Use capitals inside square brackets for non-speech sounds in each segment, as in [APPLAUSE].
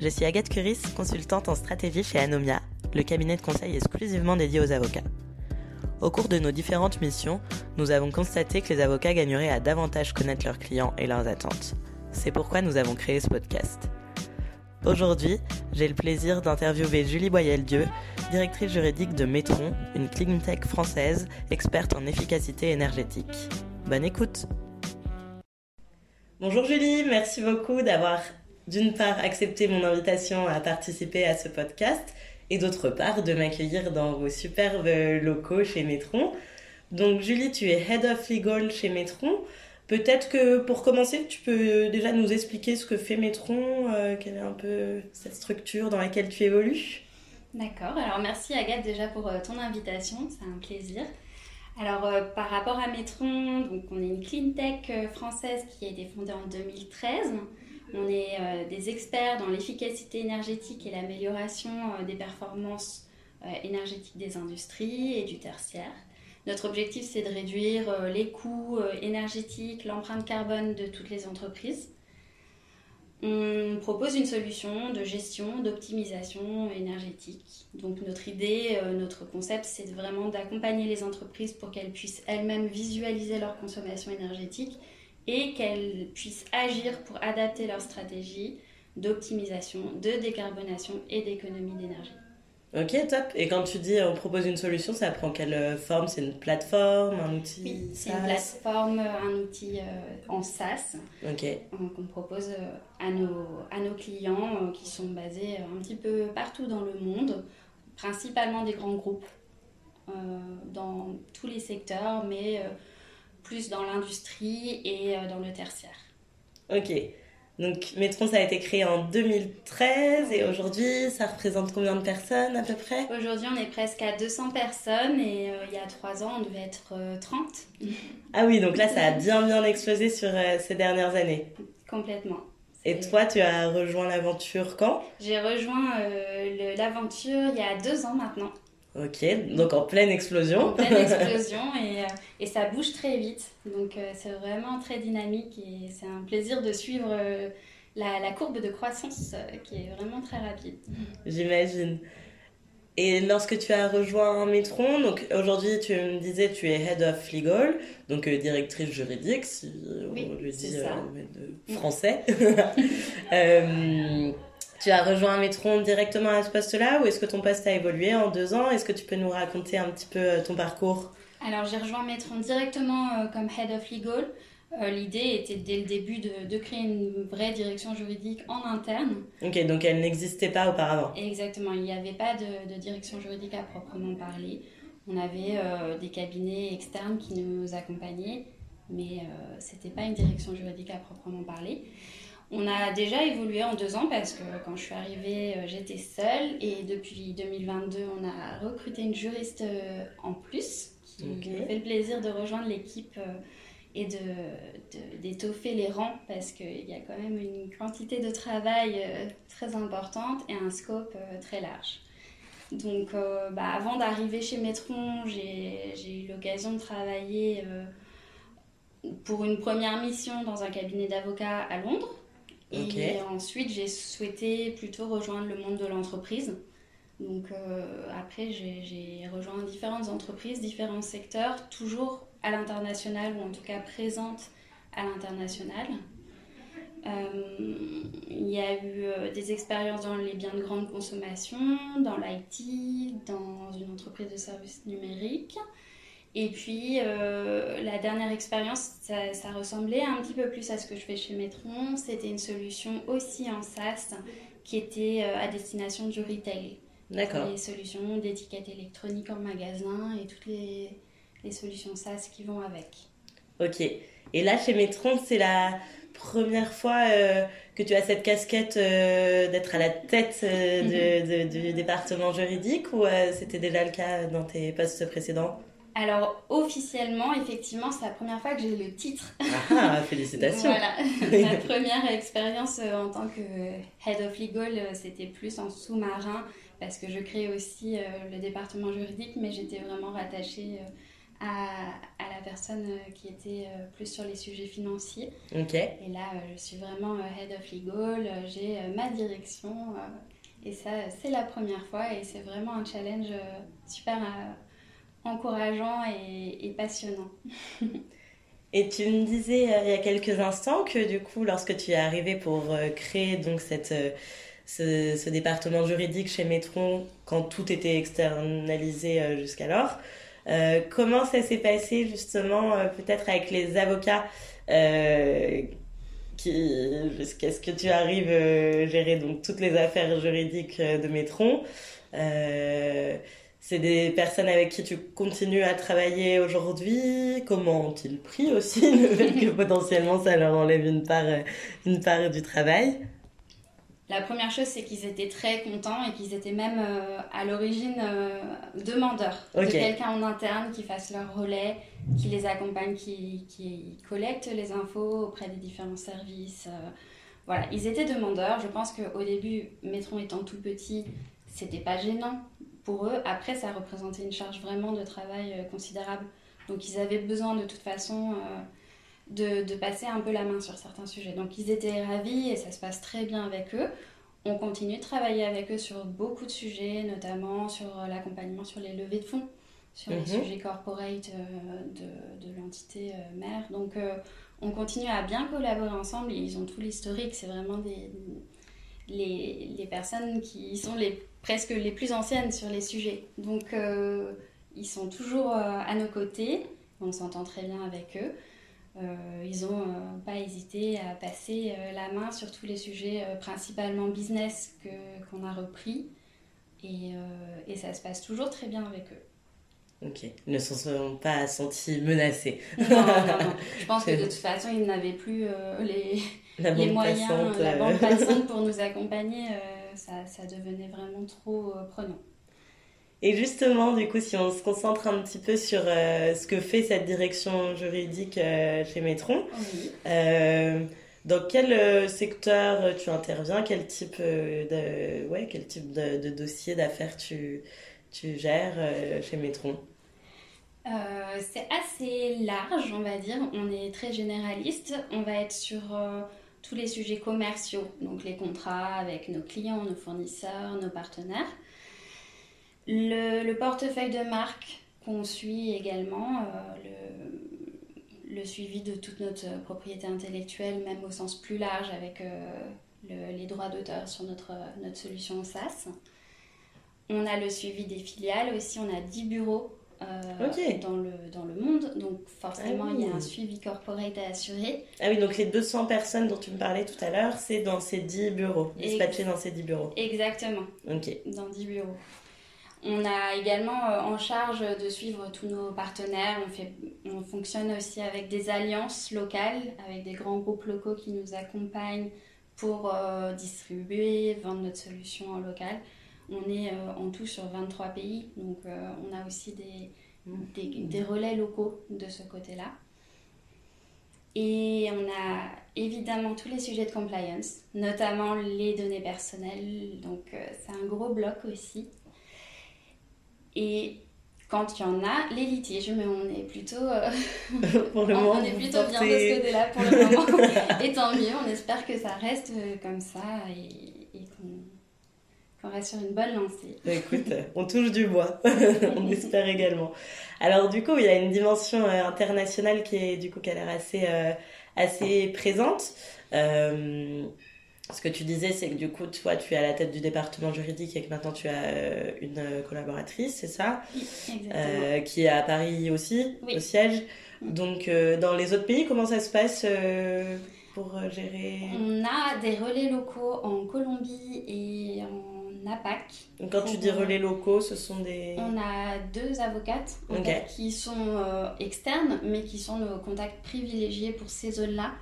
Je suis Agathe Curis, consultante en stratégie chez Anomia, le cabinet de conseil exclusivement dédié aux avocats. Au cours de nos différentes missions, nous avons constaté que les avocats gagneraient à davantage connaître leurs clients et leurs attentes. C'est pourquoi nous avons créé ce podcast. Aujourd'hui, j'ai le plaisir d'interviewer Julie Boyel-Dieu, directrice juridique de Metron, une clean tech française experte en efficacité énergétique. Bonne écoute Bonjour Julie, merci beaucoup d'avoir d'une part accepté mon invitation à participer à ce podcast et d'autre part de m'accueillir dans vos superbes locaux chez Metron. Donc Julie, tu es Head of Legal chez Metron. Peut-être que pour commencer, tu peux déjà nous expliquer ce que fait Metron, euh, quelle est un peu cette structure dans laquelle tu évolues? D'accord, alors merci Agathe déjà pour euh, ton invitation, c'est un plaisir. Alors euh, par rapport à Metron, donc on est une clean tech française qui a été fondée en 2013. On est euh, des experts dans l'efficacité énergétique et l'amélioration euh, des performances euh, énergétiques des industries et du tertiaire. Notre objectif, c'est de réduire les coûts énergétiques, l'empreinte carbone de toutes les entreprises. On propose une solution de gestion, d'optimisation énergétique. Donc notre idée, notre concept, c'est vraiment d'accompagner les entreprises pour qu'elles puissent elles-mêmes visualiser leur consommation énergétique et qu'elles puissent agir pour adapter leur stratégie d'optimisation, de décarbonation et d'économie d'énergie. Ok, top. Et quand tu dis on propose une solution, ça prend quelle euh, forme? C'est une plateforme, un outil Oui, c'est une plateforme, un outil euh, en SaaS Ok, euh, qu'on propose euh, à nos, à nos clients euh, qui sont basés euh, un petit peu partout dans le monde, principalement des grands groupes euh, dans tous les secteurs, mais euh, plus dans l'industrie et euh, dans le tertiaire. ok. Donc Metron, ça a été créé en 2013 et aujourd'hui, ça représente combien de personnes à peu près? Aujourd'hui, on est presque à 200 personnes et euh, il y a trois ans, on devait être euh, 30 Ah oui, donc là, ça a bien bien explosé sur euh, ces dernières années. complètement. Et toi, tu as rejoint l'aventure quand? J'ai rejoint euh, l'aventure il y a deux ans maintenant, Ok, donc en pleine explosion. en pleine [LAUGHS] explosion et, euh, et ça bouge très vite. Donc euh, c'est vraiment très dynamique et c'est un plaisir de suivre euh, la, la courbe de croissance qui est vraiment très rapide. J'imagine. Et lorsque tu as rejoint Metron, donc aujourd'hui tu me disais tu es Head of Legal, donc directrice juridique, si Oui, on le dit ça. euh, mais de français. [LAUGHS] Euh, tu as rejoint Metron directement à ce poste-là ou est-ce que ton poste a évolué en deux ans? Est-ce que tu peux nous raconter un petit peu euh, ton parcours? Alors j'ai rejoint Metron directement euh, comme Head of Legal. Euh, L'idée était dès le début de, de créer une vraie direction juridique en interne. Ok, donc elle n'existait pas auparavant. Exactement, il n'y avait pas de, de direction juridique à proprement parler. On avait euh, des cabinets externes qui nous accompagnaient, mais euh, c'était pas une direction juridique à proprement parler. On a déjà évolué en deux ans parce que quand je suis arrivée, euh, j'étais seule et depuis 2022, on a recruté une juriste euh, en plus qui Ok. me fait le plaisir de rejoindre l'équipe euh, et de, d'étoffer les rangs parce qu'il y a quand même une quantité de travail très importante et un scope très large. Donc, euh, bah, avant d'arriver chez Metron, j'ai, j'ai eu l'occasion de travailler euh, pour une première mission dans un cabinet d'avocats à Londres. Ensuite, j'ai souhaité plutôt rejoindre le monde de l'entreprise. Donc euh, après, j'ai, rejoint différentes entreprises, différents secteurs, toujours à l'international ou en tout cas présentes à l'international. Euh, il y a eu euh, des expériences dans les biens de grande consommation, dans l'IT, dans une entreprise de services numériques. Et puis, euh, la dernière expérience, ça, ça ressemblait un petit peu plus à ce que je fais chez Metron. C'était une solution aussi en SaaS qui était euh, à destination du retail. D'accord. Les solutions d'étiquettes électroniques en magasin et toutes les, les solutions SaaS qui vont avec. Ok. Et là, chez Metron, c'est la première fois euh, que tu as cette casquette euh, d'être à la tête euh, de- [LAUGHS] de- du département juridique ou c'était déjà le cas dans tes postes précédents? Alors, officiellement, effectivement, c'est la première fois que j'ai le titre. Ah, félicitations. [LAUGHS] Voilà. [LAUGHS] Ma première expérience euh, en tant que Head of Legal, euh, c'était plus en sous-marin parce que je créais aussi euh, le département juridique, mais j'étais vraiment rattachée euh, à, à la personne euh, qui était euh, plus sur les sujets financiers. Ok. Et là, euh, je suis vraiment euh, Head of Legal, euh, j'ai euh, ma direction. euh, et ça, euh, c'est la première fois et c'est vraiment un challenge euh, super euh, encourageant et, passionnant. [LAUGHS] Et tu me disais euh, il y a quelques instants que du coup, lorsque tu es arrivé pour euh, créer donc cette, euh, ce, département juridique chez Metron, quand tout était externalisé jusqu'alors, comment ça s'est passé justement peut-être avec les avocats jusqu'à ce que tu arrives euh, gérer donc toutes les affaires juridiques de Metron euh, c'est des personnes avec qui tu continues à travailler aujourd'hui. Comment ont-ils pris aussi [LAUGHS] le fait que potentiellement ça leur enlève une part, euh, une part du travail? La première chose, c'est qu'ils étaient très contents et qu'ils étaient même euh, à l'origine euh, demandeurs de quelqu'un en interne qui fasse leur relais, qui les accompagne, qui, qui collecte les infos auprès des différents services. euh, voilà, ils étaient demandeurs. Je pense qu'au début, Metron étant tout petit, c'était pas gênant pour eux. Après, ça représentait une charge vraiment de travail euh, considérable. Donc, ils avaient besoin de toute façon euh, de, de passer un peu la main sur certains sujets. Donc, ils étaient ravis et ça se passe très bien avec eux. On continue de travailler avec eux sur beaucoup de sujets, notamment sur euh, l'accompagnement sur les levées de fonds, sur les Mhm. sujets corporate de, de l'entité mère. Donc, on continue à bien collaborer ensemble. Ils ont tout l'historique. C'est vraiment des, les, les personnes qui sont les, presque les plus anciennes sur les sujets. Donc, euh, ils sont toujours euh, à nos côtés. On s'entend très bien avec eux. Euh, ils n'ont pas hésité à passer euh, la main sur tous les sujets, principalement business, qu'on a repris. Et, et ça se passe toujours très bien avec eux. Ok, ils ne se sont pas sentis menacés. Non, non, non. [LAUGHS] Je pense que de toute façon, ils n'avaient plus les, les moyens, passante, la bande passante [LAUGHS] pour nous accompagner. Ça, ça devenait vraiment trop euh, prenant. Et justement, du coup, si on se concentre un petit peu sur euh, ce que fait cette direction juridique euh, chez Metron, Oui. euh, dans quel secteur tu interviens? Quel type de, ouais, quel type de, de dossier d'affaires tu, tu gères chez Metron c'est assez large, on va dire. On est très généraliste. On va être sur tous les sujets commerciaux, donc les contrats avec nos clients, nos fournisseurs, nos partenaires. Le, le portefeuille de marque qu'on suit également, euh, le, suivi de toute notre propriété intellectuelle, même au sens plus large avec euh, le- les droits d'auteur sur notre, notre solution SaaS. On a le suivi des filiales aussi, on a 10 bureaux euh, dans, le, dans le monde, donc forcément Ah il y a un suivi corporate à assurer. Ah oui, donc les 200 personnes dont tu me parlais tout à l'heure, c'est dans ces 10 bureaux, Ex- dispatchés dans ces 10 bureaux. Exactement. Ok. dans 10 bureaux. On a également euh, en charge de suivre tous nos partenaires. On, fait, on fonctionne aussi avec des alliances locales, avec des grands groupes locaux qui nous accompagnent pour distribuer, vendre notre solution en local. On est en tout sur 23 pays, donc on a aussi des, des, des relais locaux de ce côté-là. Et on a évidemment tous les sujets de compliance, notamment les données personnelles. Donc euh, c'est un gros bloc aussi. Et quand il y en a, les litiges, mais on est plutôt, euh, [LAUGHS] pour le moment, on est plutôt bien de ce côté-là pour le moment. [LAUGHS] et tant mieux, on espère que ça reste euh, comme ça et, qu'on reste sur une bonne lancée. Écoute, [LAUGHS] on touche du bois, [LAUGHS] on espère également. Alors du coup, il y a une dimension internationale qui est du coup qui a l'air assez assez présente. Euh, ce que tu disais, c'est que du coup, toi, tu es à la tête du département juridique et que maintenant tu as euh, une collaboratrice, c'est ça? Euh, Qui est à Paris aussi, au siège. Donc, dans les autres pays, comment ça se passe pour gérer? On a des relais locaux en Colombie et en APAC. quand tu dis relais locaux, ce sont des... On a deux avocates qui sont euh, externes, mais qui sont nos contacts privilégiés pour ces zones-là,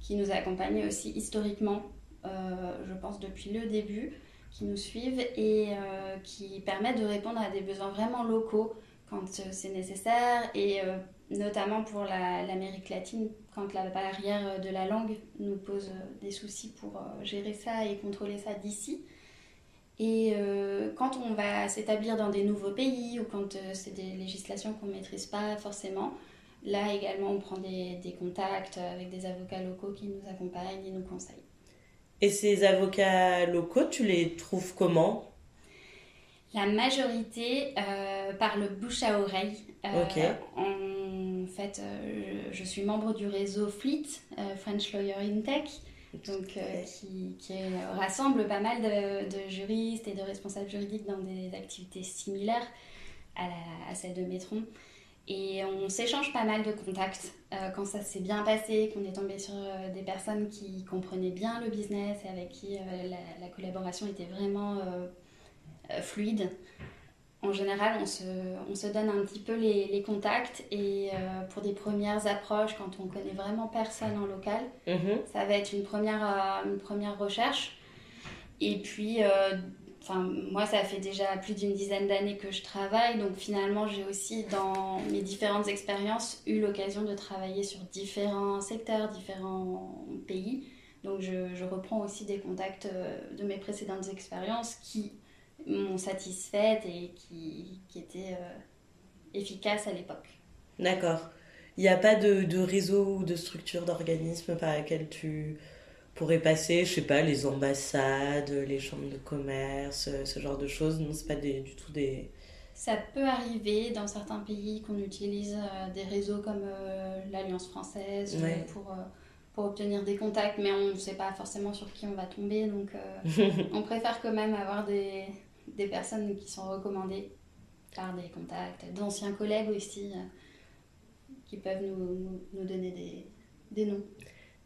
qui nous accompagnent aussi historiquement, euh, je pense depuis le début, qui nous suivent et euh, qui permettent de répondre à des besoins vraiment locaux quand c'est nécessaire et notamment pour l'Amérique latine, quand la barrière de la langue nous pose des soucis pour gérer ça et contrôler ça d'ici. Et euh, quand on va s'établir dans des nouveaux pays ou quand euh, c'est des législations qu'on ne maîtrise pas forcément, là également on prend des, des, contacts avec des avocats locaux qui nous accompagnent et nous conseillent. Et ces avocats locaux, tu les trouves comment? La majorité euh, par le bouche à oreille. ok. En fait, je, suis membre du réseau FLEET, French Lawyer in Tech donc, euh, qui, rassemble pas mal de, juristes et de responsables juridiques dans des activités similaires à, celles de Métron. Et on s'échange pas mal de contacts euh, quand ça s'est bien passé, qu'on est tombé sur euh, des personnes qui comprenaient bien le business et avec qui la, collaboration était vraiment fluide en général, on se, on se, donne un petit peu les, les contacts et euh, pour des premières approches, quand on connaît vraiment personne en local, mhm. ça va être une première, euh, une première recherche. Et puis, euh, moi, ça fait déjà plus d'une dizaine d'années que je travaille, donc finalement, j'ai aussi, dans mes différentes expériences, eu l'occasion de travailler sur différents secteurs, différents pays. Donc, je, je reprends aussi des contacts de mes précédentes expériences qui m'ont satisfaite et qui, qui étaient euh, efficaces à l'époque. D'accord. Il n'y a pas de, de, réseau ou de structure d'organisme par laquelle tu pourrais passer, je sais pas, les ambassades, les chambres de commerce, ce genre de choses? Non, c'est pas du tout des... Ça peut arriver dans certains pays qu'on utilise euh, des réseaux comme euh, l'Alliance française pour, pour obtenir des contacts, mais on ne sait pas forcément sur qui on va tomber, donc [LAUGHS] on préfère quand même avoir des, des personnes qui sont recommandées par des contacts, d'anciens collègues aussi, euh, qui peuvent nous, nous, donner des, des, noms.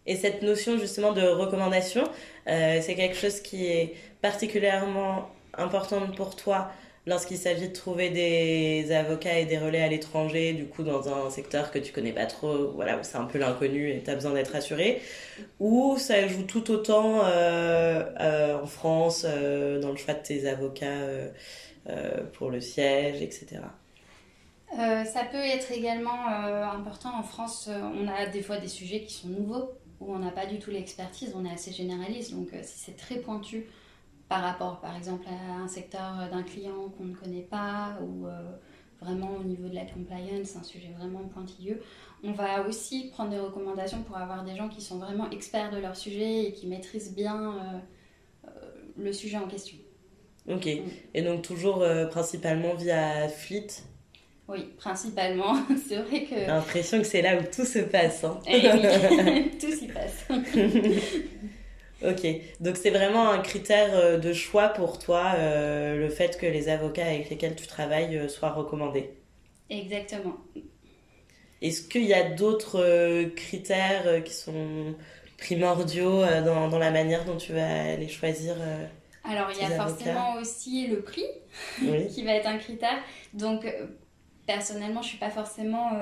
Et cette notion justement de recommandation, euh, c'est quelque chose qui est particulièrement importante pour toi lorsqu'il s'agit de trouver des avocats et des relais à l'étranger, du coup dans un secteur que tu connais pas trop, voilà, où c'est un peu l'inconnu et tu as besoin d'être rassuré, ou ça joue tout autant euh, euh, en France euh, dans le choix de tes avocats pour le siège, etc. ça peut être également important en France. on a des fois des sujets qui sont nouveaux, où on n'a pas du tout l'expertise, on est assez généraliste, donc si c'est très pointu, par rapport par exemple à un secteur d'un client qu'on ne connaît pas ou euh, vraiment au niveau de la compliance, un sujet vraiment pointilleux. On va aussi prendre des recommandations pour avoir des gens qui sont vraiment experts de leur sujet et qui maîtrisent bien euh, euh, le sujet en question. Ok, et donc toujours principalement via Fleet? Oui, principalement. [LAUGHS] C'est vrai que. J'ai l'impression que c'est là où tout se passe. Hein. Eh oui, [LAUGHS] [LAUGHS] tout s'y passe. Ok, donc c'est vraiment un critère euh, de choix pour toi, euh, le fait que les avocats avec lesquels tu travailles euh, soient recommandés. Exactement. Est-ce qu'il y a d'autres critères qui sont primordiaux dans, dans, la manière dont tu vas les choisir Alors il y a forcément aussi le prix [LAUGHS] qui va être un critère. Donc personnellement je ne suis pas forcément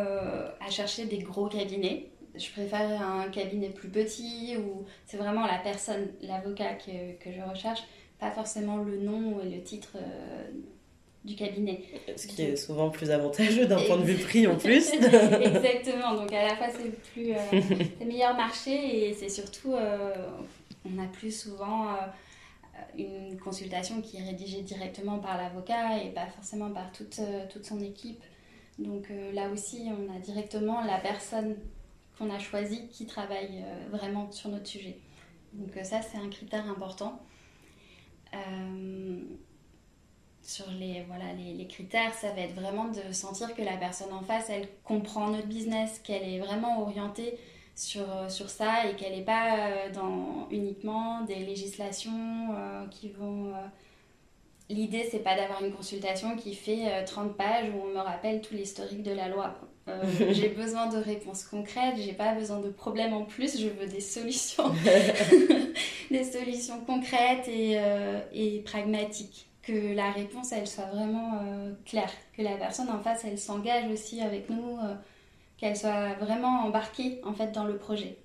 à chercher des gros cabinets je préfère un cabinet plus petit où c'est vraiment la personne, l'avocat que, que, je recherche, pas forcément le nom et le titre euh, du cabinet. Ce qui est souvent plus avantageux d'un point de vue prix en plus. [LAUGHS] Exactement, donc à la fois c'est le plus euh, [LAUGHS] meilleur marché et c'est surtout, euh, on a plus souvent une consultation qui est rédigée directement par l'avocat et pas forcément par toute, toute son équipe. Donc là aussi, on a directement la personne qu'on a choisi qui travaille euh, vraiment sur notre sujet. Donc euh, ça, c'est un critère important. Euh, sur les, critères, ça va être vraiment de sentir que la personne en face, elle comprend notre business, qu'elle est vraiment orientée sur, sur ça et qu'elle n'est pas dans uniquement des législations qui vont... L'idée, c'est pas d'avoir une consultation qui fait 30 pages où on me rappelle tout l'historique de la loi. Euh, [LAUGHS] j'ai besoin de réponses concrètes, j'ai pas besoin de problèmes en plus, je veux des solutions, [LAUGHS] des solutions concrètes et, euh, et, pragmatiques. Que la réponse, elle soit vraiment euh, claire, que la personne en face, elle s'engage aussi avec nous, qu'elle soit vraiment embarquée en fait dans le projet.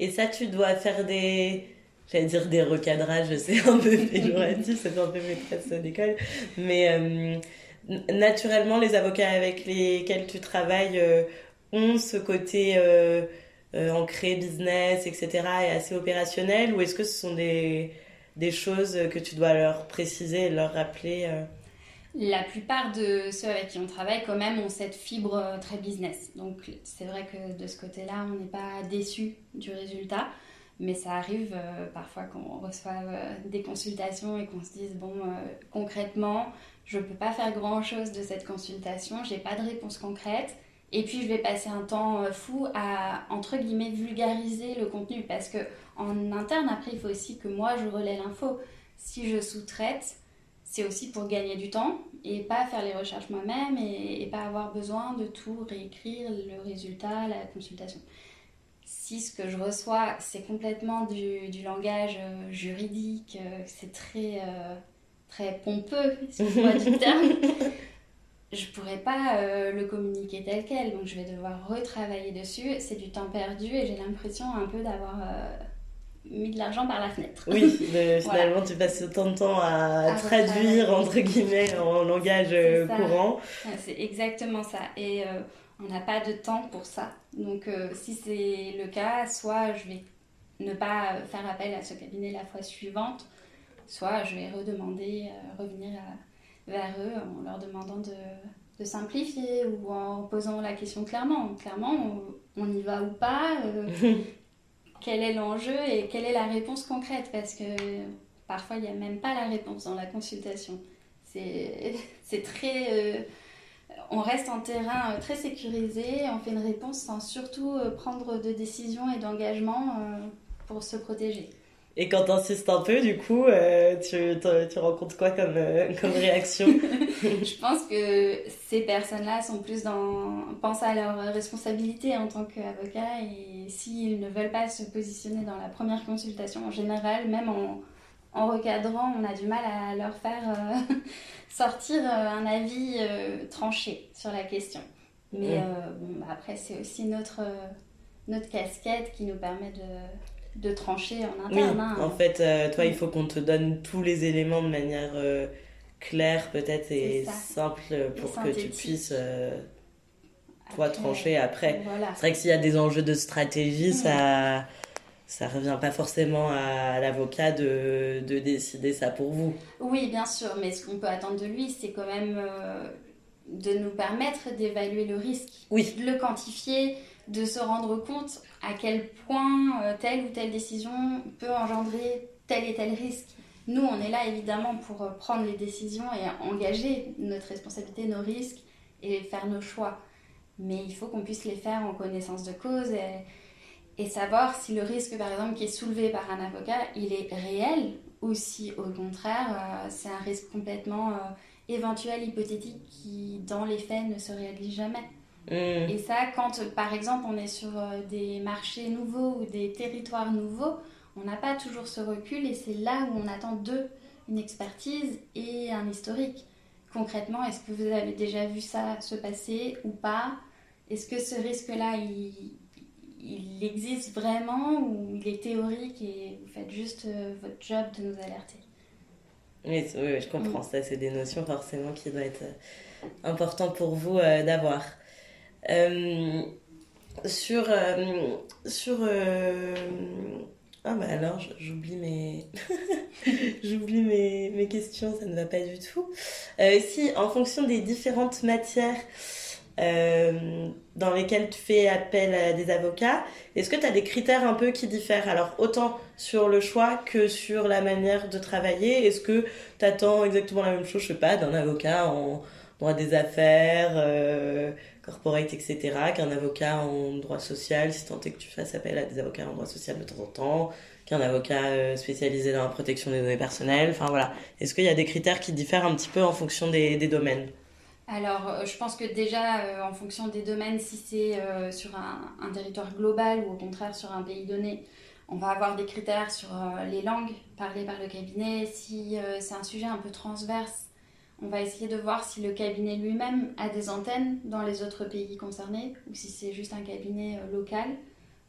Et ça, tu dois faire des, j'allais dire des recadrages, c'est un peu péjoratif, c'est un peu maîtresse d'école, mais naturellement, les avocats avec lesquels tu travailles euh, ont ce côté euh, euh, ancré business, etc. et assez opérationnel Ou est-ce que ce sont des, des, choses que tu dois leur préciser et leur rappeler La plupart de ceux avec qui on travaille, quand même, ont cette fibre très business. Donc, c'est vrai que de ce côté-là, on n'est pas déçu du résultat. Mais ça arrive parfois qu'on reçoit des consultations et qu'on se dise, bon, concrètement, je ne peux pas faire grand-chose de cette consultation, j'ai pas de réponse concrète. Et puis je vais passer un temps euh, fou à, entre guillemets, vulgariser le contenu. Parce que en interne, après, il faut aussi que moi, je relaie l'info. Si je sous-traite, c'est aussi pour gagner du temps et pas faire les recherches moi-même et, pas avoir besoin de tout réécrire, le résultat, la consultation. Si ce que je reçois, c'est complètement du, du langage euh, juridique, euh, c'est très très pompeux, vois du [LAUGHS] terme, je pourrais pas euh, le communiquer tel quel. Donc je vais devoir retravailler dessus. C'est du temps perdu et j'ai l'impression un peu d'avoir euh, mis de l'argent par la fenêtre. Oui, [LAUGHS] finalement tu passes autant de temps à, traduire entre guillemets en langage euh, courant. C'est exactement ça. Et on n'a pas de temps pour ça. Donc si c'est le cas, soit je vais ne pas faire appel à ce cabinet la fois suivante soit je vais redemander, euh, revenir vers eux en leur demandant de, de, simplifier ou en posant la question clairement. Clairement, on, y va ou pas euh, [LAUGHS] Quel est l'enjeu et quelle est la réponse concrète Parce que parfois, il n'y a même pas la réponse dans la consultation. C'est [LAUGHS] très... Euh, on reste en terrain très sécurisé, on fait une réponse sans surtout prendre de décisions et d'engagements pour se protéger. Et quand tu insistes un peu, du coup, euh, tu, tu, rencontres quoi comme, euh, comme réaction? [LAUGHS] [LAUGHS] Je pense que ces personnes-là sont plus dans. pensent à leur responsabilité en tant qu'avocat et s'ils ne veulent pas se positionner dans la première consultation, en général, même en, en recadrant, on a du mal à leur faire euh, [LAUGHS] sortir un avis tranché sur la question. Mais bon, bah, après, c'est aussi notre, notre casquette qui nous permet de de trancher en interne. Hein. En fait, euh, toi, il faut qu'on te donne tous les éléments de manière euh, claire, peut-être, et simple pour que tu puisses, euh, toi, trancher après. C'est vrai que s'il y a des enjeux de stratégie, ça ça revient pas forcément à l'avocat de, de, décider ça pour vous. Oui, bien sûr, mais ce qu'on peut attendre de lui, c'est quand même de nous permettre d'évaluer le risque, oui. de le quantifier, de se rendre compte à quel point euh, telle ou telle décision peut engendrer tel et tel risque. Nous, on est là évidemment pour euh, prendre les décisions et engager notre responsabilité, nos risques et faire nos choix. Mais il faut qu'on puisse les faire en connaissance de cause et, et, savoir si le risque, par exemple, qui est soulevé par un avocat, il est réel ou si, au contraire, euh, c'est un risque complètement éventuel, hypothétique, qui, dans les faits, ne se réalise jamais. Mm. Et ça, quand par exemple on est sur euh, des marchés nouveaux ou des territoires nouveaux, on n'a pas toujours ce recul et c'est là où on attend d'eux une expertise et un historique. Concrètement, est-ce que vous avez déjà vu ça se passer ou pas? Est-ce que ce risque-là, il, il existe vraiment ou il est théorique et vous faites juste votre job de nous alerter? Oui, oui, je comprends. Mm. Ça, c'est des notions forcément qui doivent être importantes pour vous d'avoir. sur. sur ah bah alors j'oublie mes [LAUGHS] j'oublie mes, mes, questions, ça ne va pas du tout. Euh, si en fonction des différentes matières euh, dans lesquelles tu fais appel à des avocats, est-ce que tu as des critères un peu qui diffèrent? Alors autant sur le choix que sur la manière de travailler, est-ce que tu attends exactement la même chose, je sais pas, d'un avocat en droit des affaires, euh, corporate, etc., qu'un avocat en droit social, si tant est que tu fasses appel à des avocats en droit social de temps en temps, qu'un avocat euh, spécialisé dans la protection des données personnelles. Enfin voilà. Est-ce qu'il y a des critères qui diffèrent un petit peu en fonction des, domaines? Alors, euh, je pense que déjà, euh, en fonction des domaines, si c'est sur un, territoire global ou au contraire sur un pays donné, on va avoir des critères sur les langues parlées par le cabinet. Si c'est un sujet un peu transverse, on va essayer de voir si le cabinet lui-même a des antennes dans les autres pays concernés ou si c'est juste un cabinet euh, local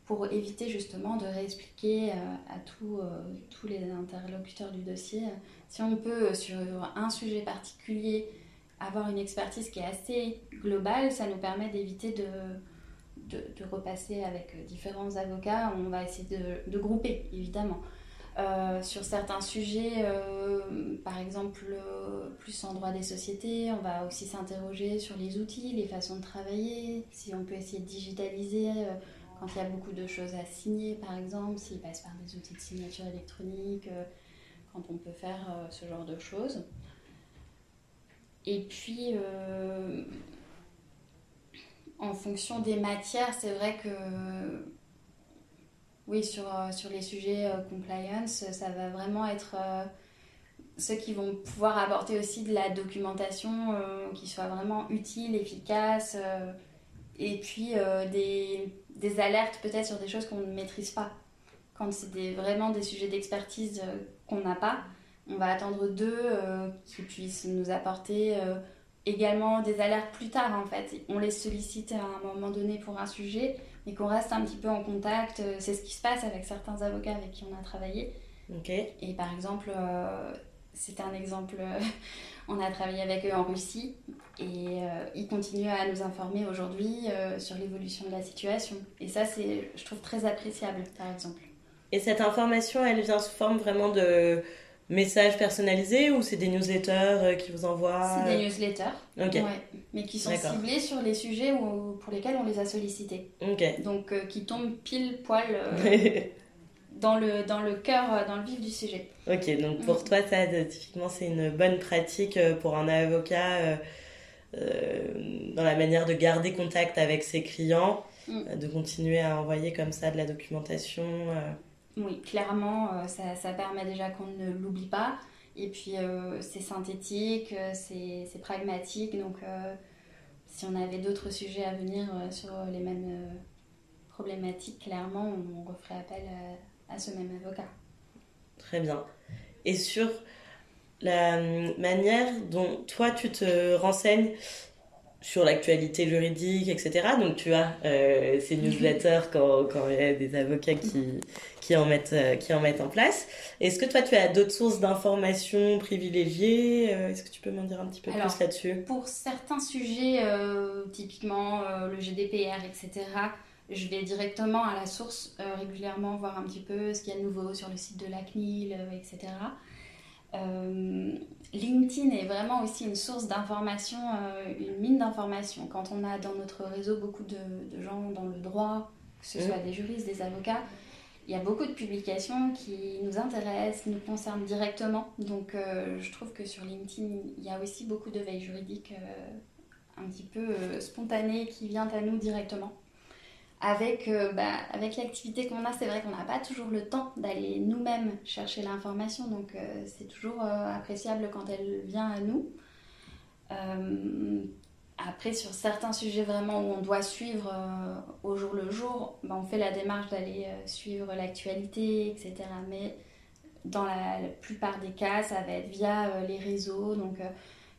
pour éviter justement de réexpliquer euh, à euh, tous les interlocuteurs du dossier. Si on peut, sur un sujet particulier, avoir une expertise qui est assez globale, ça nous permet d'éviter de, repasser avec différents avocats. On va essayer de, de grouper, évidemment. Euh, sur certains sujets, euh, par exemple euh, plus en droit des sociétés, on va aussi s'interroger sur les outils, les façons de travailler, si on peut essayer de digitaliser quand il y a beaucoup de choses à signer par exemple, s'il passe par des outils de signature électronique, quand on peut faire ce genre de choses. Et puis, en fonction des matières, c'est vrai que oui, sur, euh, sur les sujets euh, compliance, ça va vraiment être euh, ceux qui vont pouvoir apporter aussi de la documentation qui soit vraiment utile, efficace, et puis des, des, alertes peut-être sur des choses qu'on ne maîtrise pas. Quand c'est vraiment des sujets d'expertise qu'on n'a pas, on va attendre d'eux qui puissent nous apporter également des alertes plus tard en fait. On les sollicite à un moment donné pour un sujet et qu'on reste un petit peu en contact. Euh, c'est ce qui se passe avec certains avocats avec qui on a travaillé. Et par exemple, euh, c'est un exemple, euh, [LAUGHS] on a travaillé avec eux en Russie et ils continuent à nous informer aujourd'hui sur l'évolution de la situation. Et ça, c'est, je trouve, très appréciable, par exemple. Et cette information, elle vient sous forme vraiment de messages personnalisés ou c'est des newsletters euh, qui vous envoient C'est des newsletters, mais qui sont ciblés sur les sujets pour lesquels on les a sollicités. Donc euh, qui tombent pile poil euh, [LAUGHS] dans, le, dans le cœur, dans le vif du sujet. Ok, donc pour mm. toi, ça, typiquement, c'est une bonne pratique pour un avocat dans la manière de garder contact avec ses clients, mm. de continuer à envoyer comme ça de la documentation. Oui, clairement, euh, ça, permet déjà qu'on ne l'oublie pas. Et puis, euh, c'est synthétique, euh, c'est pragmatique. Donc, si on avait d'autres sujets à venir sur les mêmes problématiques, clairement, on, referait appel à, ce même avocat. Très bien. Et sur la manière dont toi, tu te renseignes sur l'actualité juridique, etc. Donc tu as ces newsletters quand, quand, il y a des avocats qui, qui en mettent, euh, qui en mettent en place. Est-ce que toi, tu as d'autres sources d'informations privilégiées euh, Est-ce que tu peux m'en dire un petit peu plus là-dessus? Pour certains sujets, euh, typiquement le GDPR, etc., je vais directement à la source régulièrement voir un petit peu ce qu'il y a de nouveau sur le site de la CNIL, etc. LinkedIn est vraiment aussi une source d'information, une mine d'information. Quand on a dans notre réseau beaucoup de, de gens dans le droit, que ce mmh. soit des juristes, des avocats, il y a beaucoup de publications qui nous intéressent, nous concernent directement. Donc euh, je trouve que sur LinkedIn, il y a aussi beaucoup de veille juridique euh, un petit peu euh, spontanée qui vient à nous directement. Avec, bah, avec l'activité qu'on a, c'est vrai qu'on n'a pas toujours le temps d'aller nous-mêmes chercher l'information, donc c'est toujours appréciable quand elle vient à nous. Après, sur certains sujets vraiment où on doit suivre euh, au jour le jour, ben, on fait la démarche d'aller euh, suivre l'actualité, etc. Mais dans la, plupart des cas, ça va être via euh, les réseaux, donc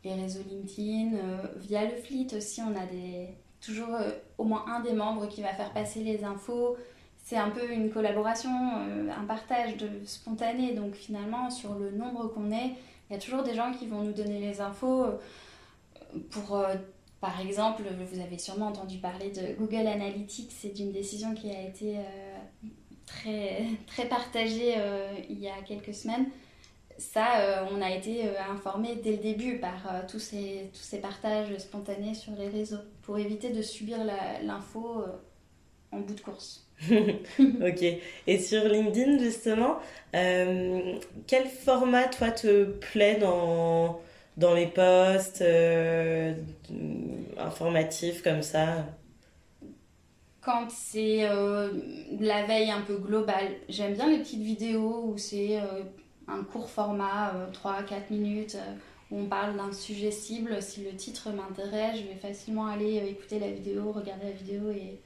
les réseaux LinkedIn, via le Fleet aussi, on a des, toujours au moins un des membres qui va faire passer les infos. C'est un peu une collaboration, un partage de spontané. Donc finalement, sur le nombre qu'on est, il y a toujours des gens qui vont nous donner les infos pour par exemple, vous avez sûrement entendu parler de Google Analytics, c'est d'une décision qui a été euh, très, [LAUGHS] très partagée euh, il y a quelques semaines. Ça, euh, on a été informé dès le début par tous, ces, tous ces partages spontanés sur les réseaux pour éviter de subir l'info en bout de course. [LAUGHS] ok. Et sur LinkedIn, justement, quel format, toi, te plaît dans dans les postes euh, informatifs comme ça? Quand c'est euh, la veille un peu globale, j'aime bien les petites vidéos où c'est euh, un court format, 3-4 minutes, où on parle d'un sujet cible. Si le titre m'intéresse, je vais facilement aller écouter la vidéo, regarder la vidéo et,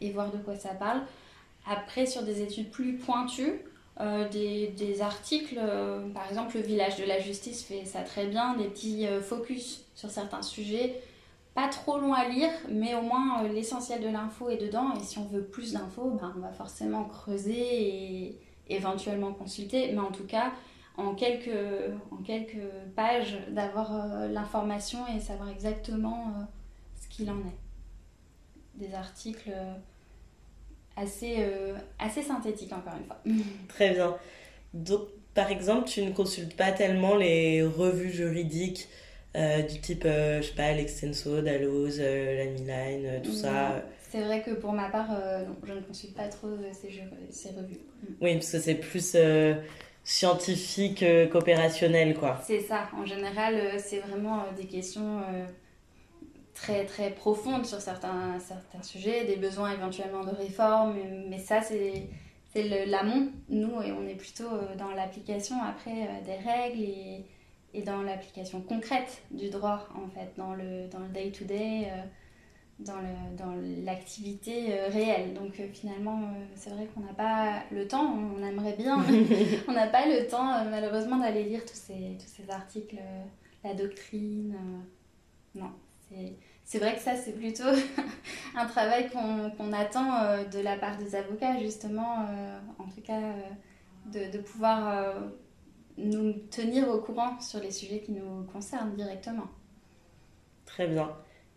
et voir de quoi ça parle. Après, sur des études plus pointues, euh, des, articles, euh, par exemple le village de la justice fait ça très bien, des petits euh, focus sur certains sujets, pas trop long à lire, mais au moins l'essentiel de l'info est dedans, et si on veut plus d'infos, ben, on va forcément creuser et éventuellement consulter, mais en tout cas, en quelques, en quelques pages, d'avoir l'information et savoir exactement ce qu'il en est. Des articles assez, euh, assez synthétique, encore une fois. [LAUGHS] Très bien. Donc, par exemple, tu ne consultes pas tellement les revues juridiques euh, du type, euh, je sais pas, l'Extenso, Dalloz, la Miline, tout ça C'est vrai que pour ma part, je ne consulte pas trop ces, ces revues. Mm. Oui, parce que c'est plus scientifique qu'opérationnel, quoi. C'est ça. En général, c'est vraiment des questions très très profonde sur certains, certains sujets, des besoins éventuellement de réforme, mais ça c'est l'amont, nous, et on est plutôt euh, dans l'application après euh, des règles et, et dans l'application concrète du droit, en fait, dans le le day-to-day, euh, dans l'activité réelle. Donc finalement, c'est vrai qu'on n'a pas le temps, on aimerait bien, [LAUGHS] on n'a pas le temps malheureusement d'aller lire tous ces, tous ces articles, la doctrine. non, c'est c'est vrai que ça, c'est plutôt [LAUGHS] un travail qu'on attend euh, de la part des avocats, justement, euh, en tout cas, euh, de, pouvoir nous tenir au courant sur les sujets qui nous concernent directement. Très bien.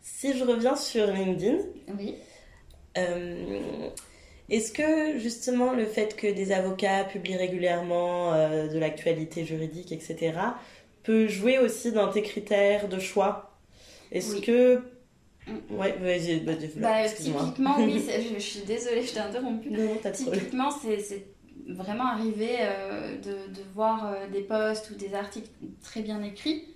Si je reviens sur LinkedIn, oui. est-ce que justement le fait que des avocats publient régulièrement de l'actualité juridique, etc., peut jouer aussi dans tes critères de choix? Est-ce que Ouais, vas-y, bah, bah, Typiquement, oui, [LAUGHS] je, suis désolée, je t'ai interrompu. Non, typiquement, c'est vraiment arrivé euh, de, de, voir euh, des posts ou des articles très bien écrits.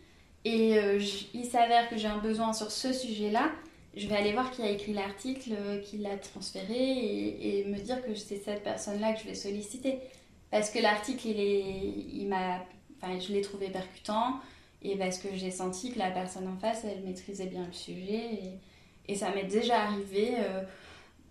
Et euh, il s'avère que j'ai un besoin sur ce sujet-là. Je vais aller voir qui a écrit l'article, qui l'a transféré et, me dire que c'est cette personne-là que je vais solliciter. Parce que l'article, il, enfin, je l'ai trouvé percutant et parce que j'ai senti que la personne en face, elle maîtrisait bien le sujet. Et, et ça m'est déjà arrivé euh,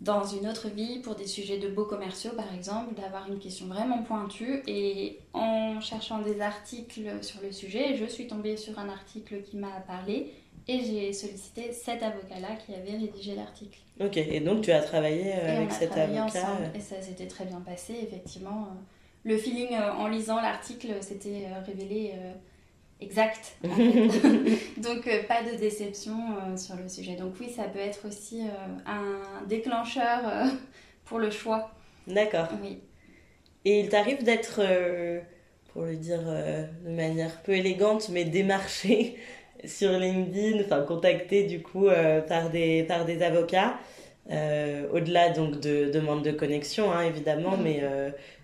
dans une autre vie, pour des sujets de beaux commerciaux par exemple, d'avoir une question vraiment pointue. Et en cherchant des articles sur le sujet, je suis tombée sur un article qui m'a parlé. Et j'ai sollicité cet avocat-là qui avait rédigé l'article. Ok, et donc tu as travaillé euh, avec cet avocat ensemble, euh. Et ça s'était très bien passé, effectivement. Le feeling en lisant l'article s'était révélé exact. [LAUGHS] [LAUGHS] Donc euh, pas de déception euh, sur le sujet. Donc oui, ça peut être aussi euh, un déclencheur [LAUGHS] pour le choix. D'accord. Oui. Et il t'arrive d'être, pour le dire de manière peu élégante, mais démarché sur LinkedIn, enfin contacté du coup par, des, par des avocats. au-delà donc de demandes de connexion hein, évidemment, mm. mais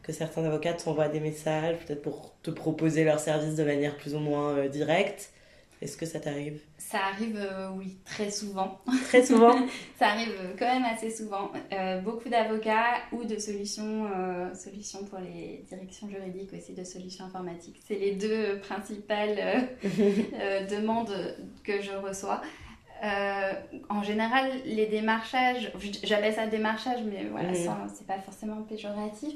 que certains avocats t'envoient des messages, peut-être pour te proposer leur service de manière plus ou moins euh, directe. Est-ce que ça t'arrive? Ça arrive, euh, oui, très souvent. [LAUGHS] Très souvent? [LAUGHS] Ça arrive quand même assez souvent. Euh, beaucoup d'avocats ou de solutions, solutions pour les directions juridiques aussi, de solutions informatiques. C'est les deux principales [LAUGHS] demandes que je reçois. en général, les démarchages, j'appelle ça démarchage, mais voilà, mmh. c'est pas forcément péjoratif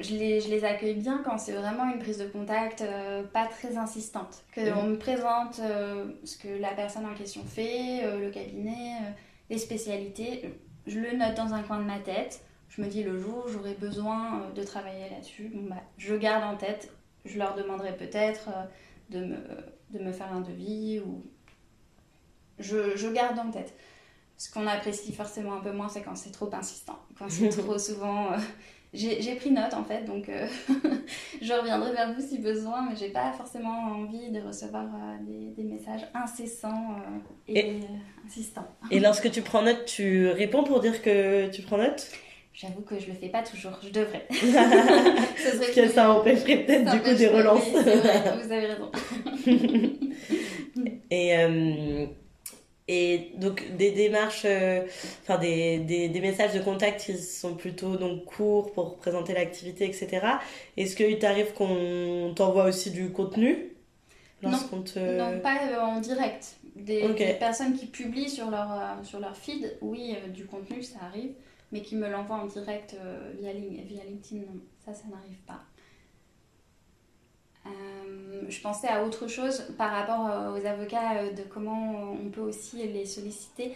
je les, je les, accueille bien quand c'est vraiment une prise de contact euh, pas très insistante. Qu'on on me présente euh, ce que la personne en question fait, euh, le cabinet, les spécialités, je le note dans un coin de ma tête. Je me dis le jour où j'aurai besoin de travailler là-dessus, bon, bah, je garde en tête. Je leur demanderai peut-être de, me, de me faire un devis ou je, je garde en tête. Ce qu'on apprécie forcément un peu moins, c'est quand c'est trop insistant, quand c'est [LAUGHS] trop souvent j'ai pris note en fait, donc euh, [LAUGHS] je reviendrai vers vous si besoin, mais j'ai pas forcément envie de recevoir euh, des, des, messages incessants euh, et, insistants. Et lorsque tu prends note, tu réponds pour dire que tu prends note? J'avoue que je le fais pas toujours, je devrais. [LAUGHS] [LAUGHS] Ce serait que ça empêcherait peut-être du coup des relances. vous avez raison. et et donc des démarches, euh, enfin des, des, des, messages de contact qui sont plutôt donc courts pour présenter l'activité, etc. Est-ce qu'il t'arrive qu'on t'envoie aussi du contenu non, non, pas euh, en direct. Des, personnes qui publient sur leur, euh, sur leur feed, oui, du contenu, ça arrive. Mais qui me l'envoient en direct via, via LinkedIn, non, ça, ça n'arrive pas. Euh, je pensais à autre chose par rapport euh, aux avocats, euh, de comment on peut aussi les solliciter.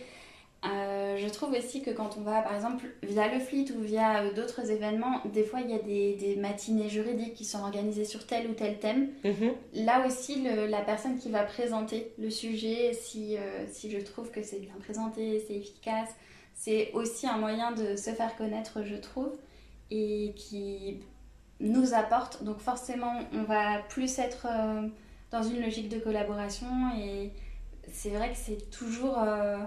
je trouve aussi que quand on va, par exemple, via le FLIT ou via d'autres événements, des fois il y a des, des, matinées juridiques qui sont organisées sur tel ou tel thème. Mhm. Là aussi, le, la personne qui va présenter le sujet, si, si je trouve que c'est bien présenté, c'est efficace, c'est aussi un moyen de se faire connaître, je trouve, et qui nous apporte. Donc forcément, on va plus être euh, dans une logique de collaboration et c'est vrai que c'est toujours euh,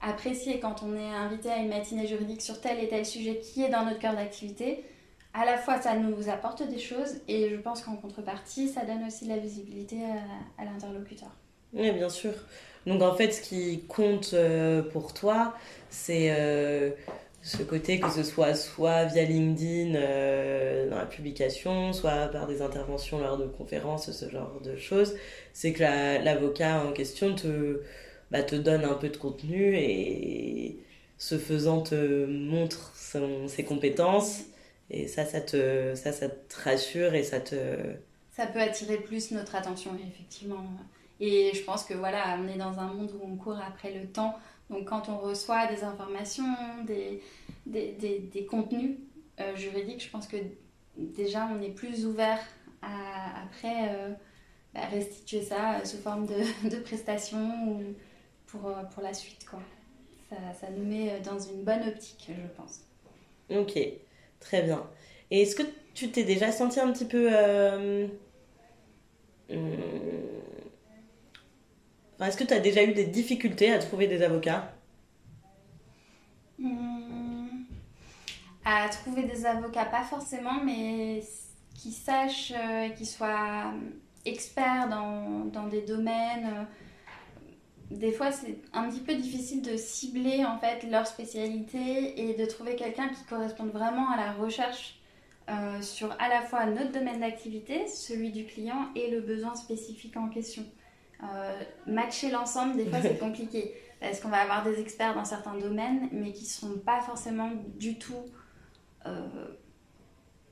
apprécié quand on est invité à une matinée juridique sur tel et tel sujet qui est dans notre cœur d'activité. À la fois, ça nous apporte des choses et je pense qu'en contrepartie, ça donne aussi de la visibilité à, l'interlocuteur. Oui, bien sûr. Donc en fait, ce qui compte euh, pour toi, c'est ce côté que ce soit soit via LinkedIn euh, dans la publication, soit par des interventions lors de conférences, ce genre de choses, c'est que l'avocat en question te, bah, te donne un peu de contenu et ce faisant te montre ses compétences et ça, ça te, ça, ça te rassure et ça te... Ça peut attirer plus notre attention, effectivement. Et je pense que voilà, on est dans un monde où on court après le temps donc quand on reçoit des informations, des, des, contenus euh, juridiques, je pense que déjà on est plus ouvert à après euh, bah, restituer ça sous forme de, [LAUGHS] de prestations ou pour, euh, pour la suite. Quoi. Ça, ça, nous met dans une bonne optique, je pense. Ok, très bien. Et est-ce que tu t'es déjà senti un petit peu... Hum, est-ce que tu as déjà eu des difficultés à trouver des avocats? Hmm. À trouver des avocats, pas forcément, mais qui sachent, euh, qui soient experts dans, dans des domaines. Euh, des fois, c'est un petit peu difficile de cibler en fait leur spécialité et de trouver quelqu'un qui corresponde vraiment à la recherche euh, sur à la fois notre domaine d'activité, celui du client et le besoin spécifique en question. Euh, matcher l'ensemble, des fois, c'est [LAUGHS] compliqué. Parce qu'on va avoir des experts dans certains domaines, mais qui ne sont pas forcément du tout euh,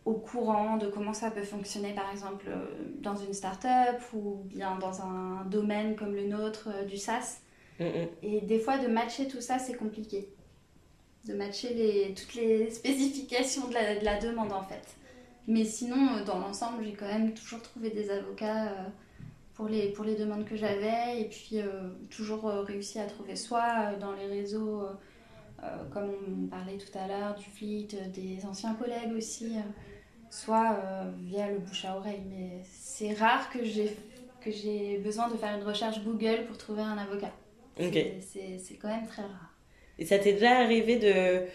au courant de comment ça peut fonctionner, par exemple, euh, dans une start-up ou bien dans un domaine comme le nôtre du SaaS. Et des fois, de matcher tout ça, c'est compliqué. De matcher les, toutes les spécifications de la, de la, demande, en fait. Mais sinon, dans l'ensemble, j'ai quand même toujours trouvé des avocats pour les, pour les demandes que j'avais et puis euh, toujours euh, réussi à trouver soit euh, dans les réseaux, comme on parlait tout à l'heure, du fleet, des anciens collègues aussi, soit via le bouche à oreille. Mais c'est rare que j'ai que j'ai besoin de faire une recherche Google pour trouver un avocat. C'est quand même très rare. Et ça t'est déjà arrivé de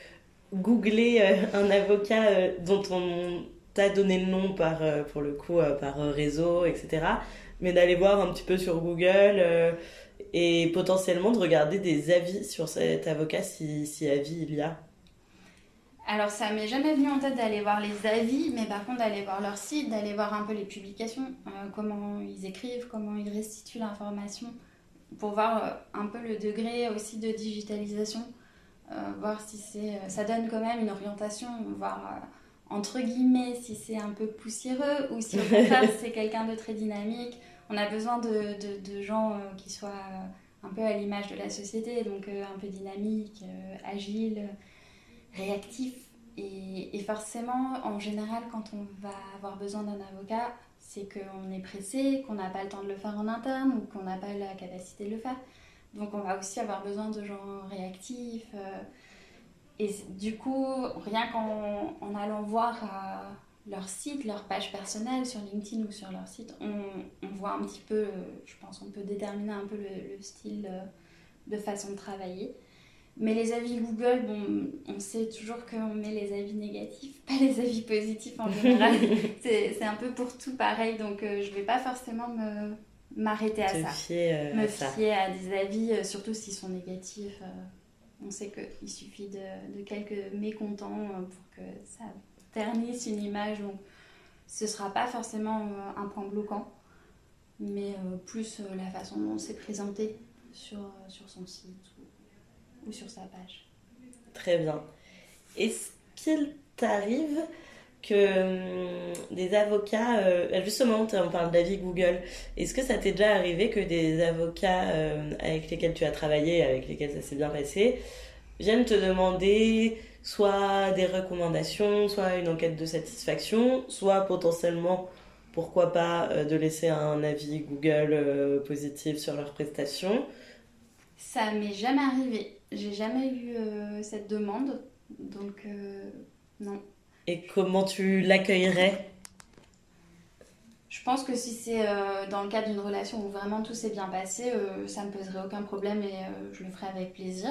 googler un avocat dont on t'a donné le nom par, pour le coup, par réseau, etc mais d'aller voir un petit peu sur Google euh, et potentiellement de regarder des avis sur cet avocat si, si avis il y a. Alors ça m'est jamais venu en tête d'aller voir les avis, mais par contre d'aller voir leur site, d'aller voir un peu les publications, euh, comment ils écrivent, comment ils restituent l'information, pour voir euh, un peu le degré aussi de digitalisation, voir si c'est, ça donne quand même une orientation, voir entre guillemets si c'est un peu poussiéreux ou si au contraire [LAUGHS] c'est quelqu'un de très dynamique, on a besoin de, gens euh, qui soient un peu à l'image de la société, donc un peu dynamique, agile, réactif. Et, forcément, en général, quand on va avoir besoin d'un avocat, c'est qu'on est pressé, qu'on n'a pas le temps de le faire en interne ou qu'on n'a pas la capacité de le faire. Donc on va aussi avoir besoin de gens réactifs. Euh, et du coup, rien qu'en en allant voir euh, leur site, leur page personnelle sur LinkedIn ou sur leur site, on, voit un petit peu, euh, je pense qu'on peut déterminer un peu le, style de façon de travailler. Mais les avis Google, bon, on sait toujours qu'on met les avis négatifs, pas les avis positifs en général. [LAUGHS] c'est un peu pour tout pareil, donc je je vais pas forcément me, m'arrêter à ça. Fier, me fier à des avis, euh, surtout s'ils sont négatifs. Euh, on sait qu'il suffit de, de, quelques mécontents euh, pour que ça ternisse une image. Donc, ce sera pas forcément un point bloquant, mais plus la façon dont c'est présenté sur, sur son site ou, sur sa page. Très bien. Est-ce qu'il t'arrive que hum, des avocats, euh, justement, on parle d'avis Google, est-ce que ça t'est déjà arrivé que des avocats euh, avec lesquels tu as travaillé, avec lesquels ça s'est bien passé, viennent te demander soit des recommandations, soit une enquête de satisfaction, soit potentiellement, pourquoi pas, euh, de laisser un avis Google positif sur leurs prestations Ça m'est jamais arrivé. J'ai jamais eu cette demande, donc non. Et comment tu l'accueillerais? Je pense que si c'est euh, dans le cadre d'une relation où vraiment tout s'est bien passé, euh, ça me poserait aucun problème et euh, je le ferais avec plaisir.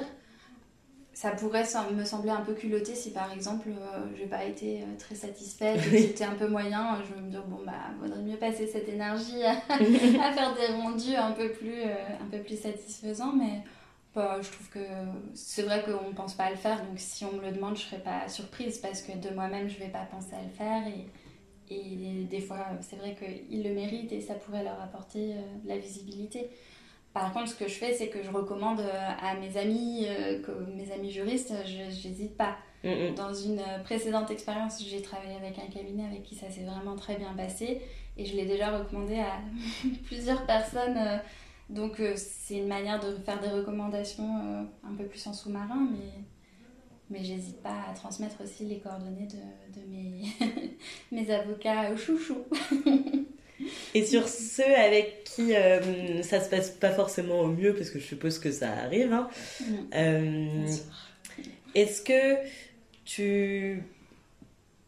Ça pourrait me sembler un peu culotté si par exemple j'ai pas été très satisfaite [LAUGHS] et c'était un peu moyen. Je vais me dire, bon bah, vaudrait mieux passer cette énergie à, [LAUGHS] à faire des rendus un peu plus, un peu plus satisfaisants. Mais bah, je trouve que c'est vrai qu'on ne pense pas à le faire, donc si on me le demande, je ne serais pas surprise parce que de moi-même, je ne vais pas penser à le faire. Et, et des fois, c'est vrai qu'ils le méritent et ça pourrait leur apporter euh, de la visibilité. Par contre, ce que je fais, c'est que je recommande euh, à mes amis, euh, mes amis juristes, je n'hésite pas. Mm, mm. Dans une précédente expérience, j'ai travaillé avec un cabinet avec qui ça s'est vraiment très bien passé et je l'ai déjà recommandé à [LAUGHS] plusieurs personnes donc euh, c'est une manière de faire des recommandations euh, un peu plus en sous-marin, mais, mais j'hésite pas à transmettre aussi les coordonnées de, de mes, [LAUGHS] mes avocats chouchous. [LAUGHS] Et sur ceux avec qui euh, ça se passe pas forcément au mieux, parce que je suppose que ça arrive, hein, mm. est-ce que tu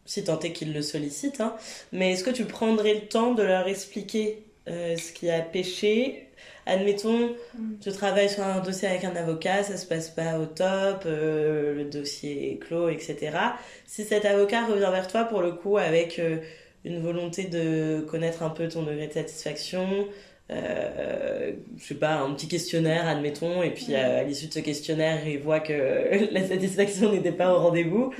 si tant est qu'ils le sollicitent, hein, mais est-ce que tu prendrais le temps de leur expliquer ce qui a péché admettons, mm. je travaille sur un dossier avec un avocat, ça se passe pas au top, euh, le dossier est clos, etc. Si cet avocat revient vers toi pour le coup avec euh, une volonté de connaître un peu ton degré de satisfaction, euh, je sais pas, un petit questionnaire, admettons, et puis mm. à l'issue de ce questionnaire, il voit que [LAUGHS] la satisfaction n'était pas au rendez-vous.